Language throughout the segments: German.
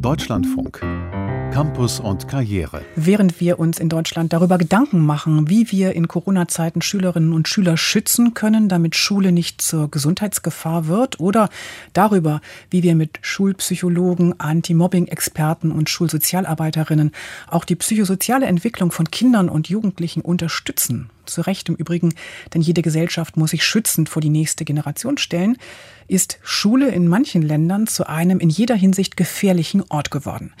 Deutschlandfunk. Campus und Karriere. Während wir uns in Deutschland darüber Gedanken machen, wie wir in Corona-Zeiten Schülerinnen und Schüler schützen können, damit Schule nicht zur Gesundheitsgefahr wird, oder darüber, wie wir mit Schulpsychologen, Anti-Mobbing-Experten und Schulsozialarbeiterinnen auch die psychosoziale Entwicklung von Kindern und Jugendlichen unterstützen, zu Recht im Übrigen, denn jede Gesellschaft muss sich schützend vor die nächste Generation stellen, ist Schule in manchen Ländern zu einem in jeder Hinsicht gefährlichen Ort geworden.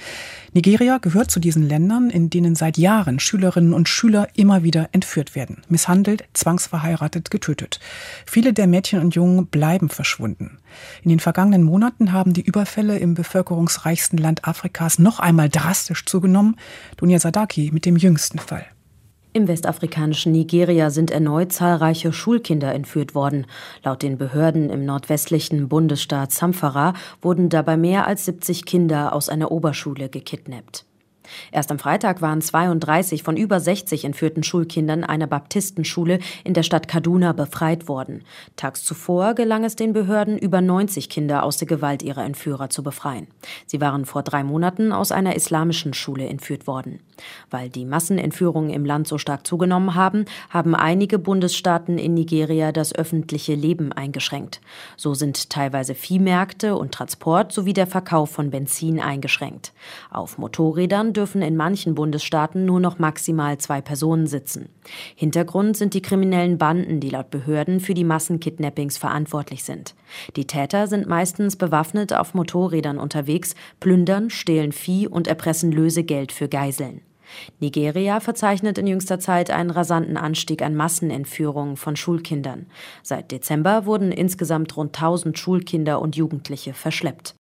Nigeria gehört zu diesen Ländern, in denen seit Jahren Schülerinnen und Schüler immer wieder entführt werden, misshandelt, zwangsverheiratet, getötet. Viele der Mädchen und Jungen bleiben verschwunden. In den vergangenen Monaten haben die Überfälle im bevölkerungsreichsten Land Afrikas noch einmal drastisch zugenommen. Dunia Sadaki mit dem jüngsten Fall. Im westafrikanischen Nigeria sind erneut zahlreiche Schulkinder entführt worden. Laut den Behörden im nordwestlichen Bundesstaat Zamfara wurden dabei mehr als 70 Kinder aus einer Oberschule gekidnappt. Erst am Freitag waren 32 von über 60 entführten Schulkindern einer Baptistenschule in der Stadt Kaduna befreit worden. Tags zuvor gelang es den Behörden, über 90 Kinder aus der Gewalt ihrer Entführer zu befreien. Sie waren vor drei Monaten aus einer islamischen Schule entführt worden. Weil die Massenentführungen im Land so stark zugenommen haben, haben einige Bundesstaaten in Nigeria das öffentliche Leben eingeschränkt. So sind teilweise Viehmärkte und Transport sowie der Verkauf von Benzin eingeschränkt. Auf Motorrädern dürfen in manchen Bundesstaaten nur noch maximal zwei Personen sitzen. Hintergrund sind die kriminellen Banden, die laut Behörden für die Massenkidnappings verantwortlich sind. Die Täter sind meistens bewaffnet auf Motorrädern unterwegs, plündern, stehlen Vieh und erpressen Lösegeld für Geiseln. Nigeria verzeichnet in jüngster Zeit einen rasanten Anstieg an Massenentführungen von Schulkindern. Seit Dezember wurden insgesamt rund 1000 Schulkinder und Jugendliche verschleppt.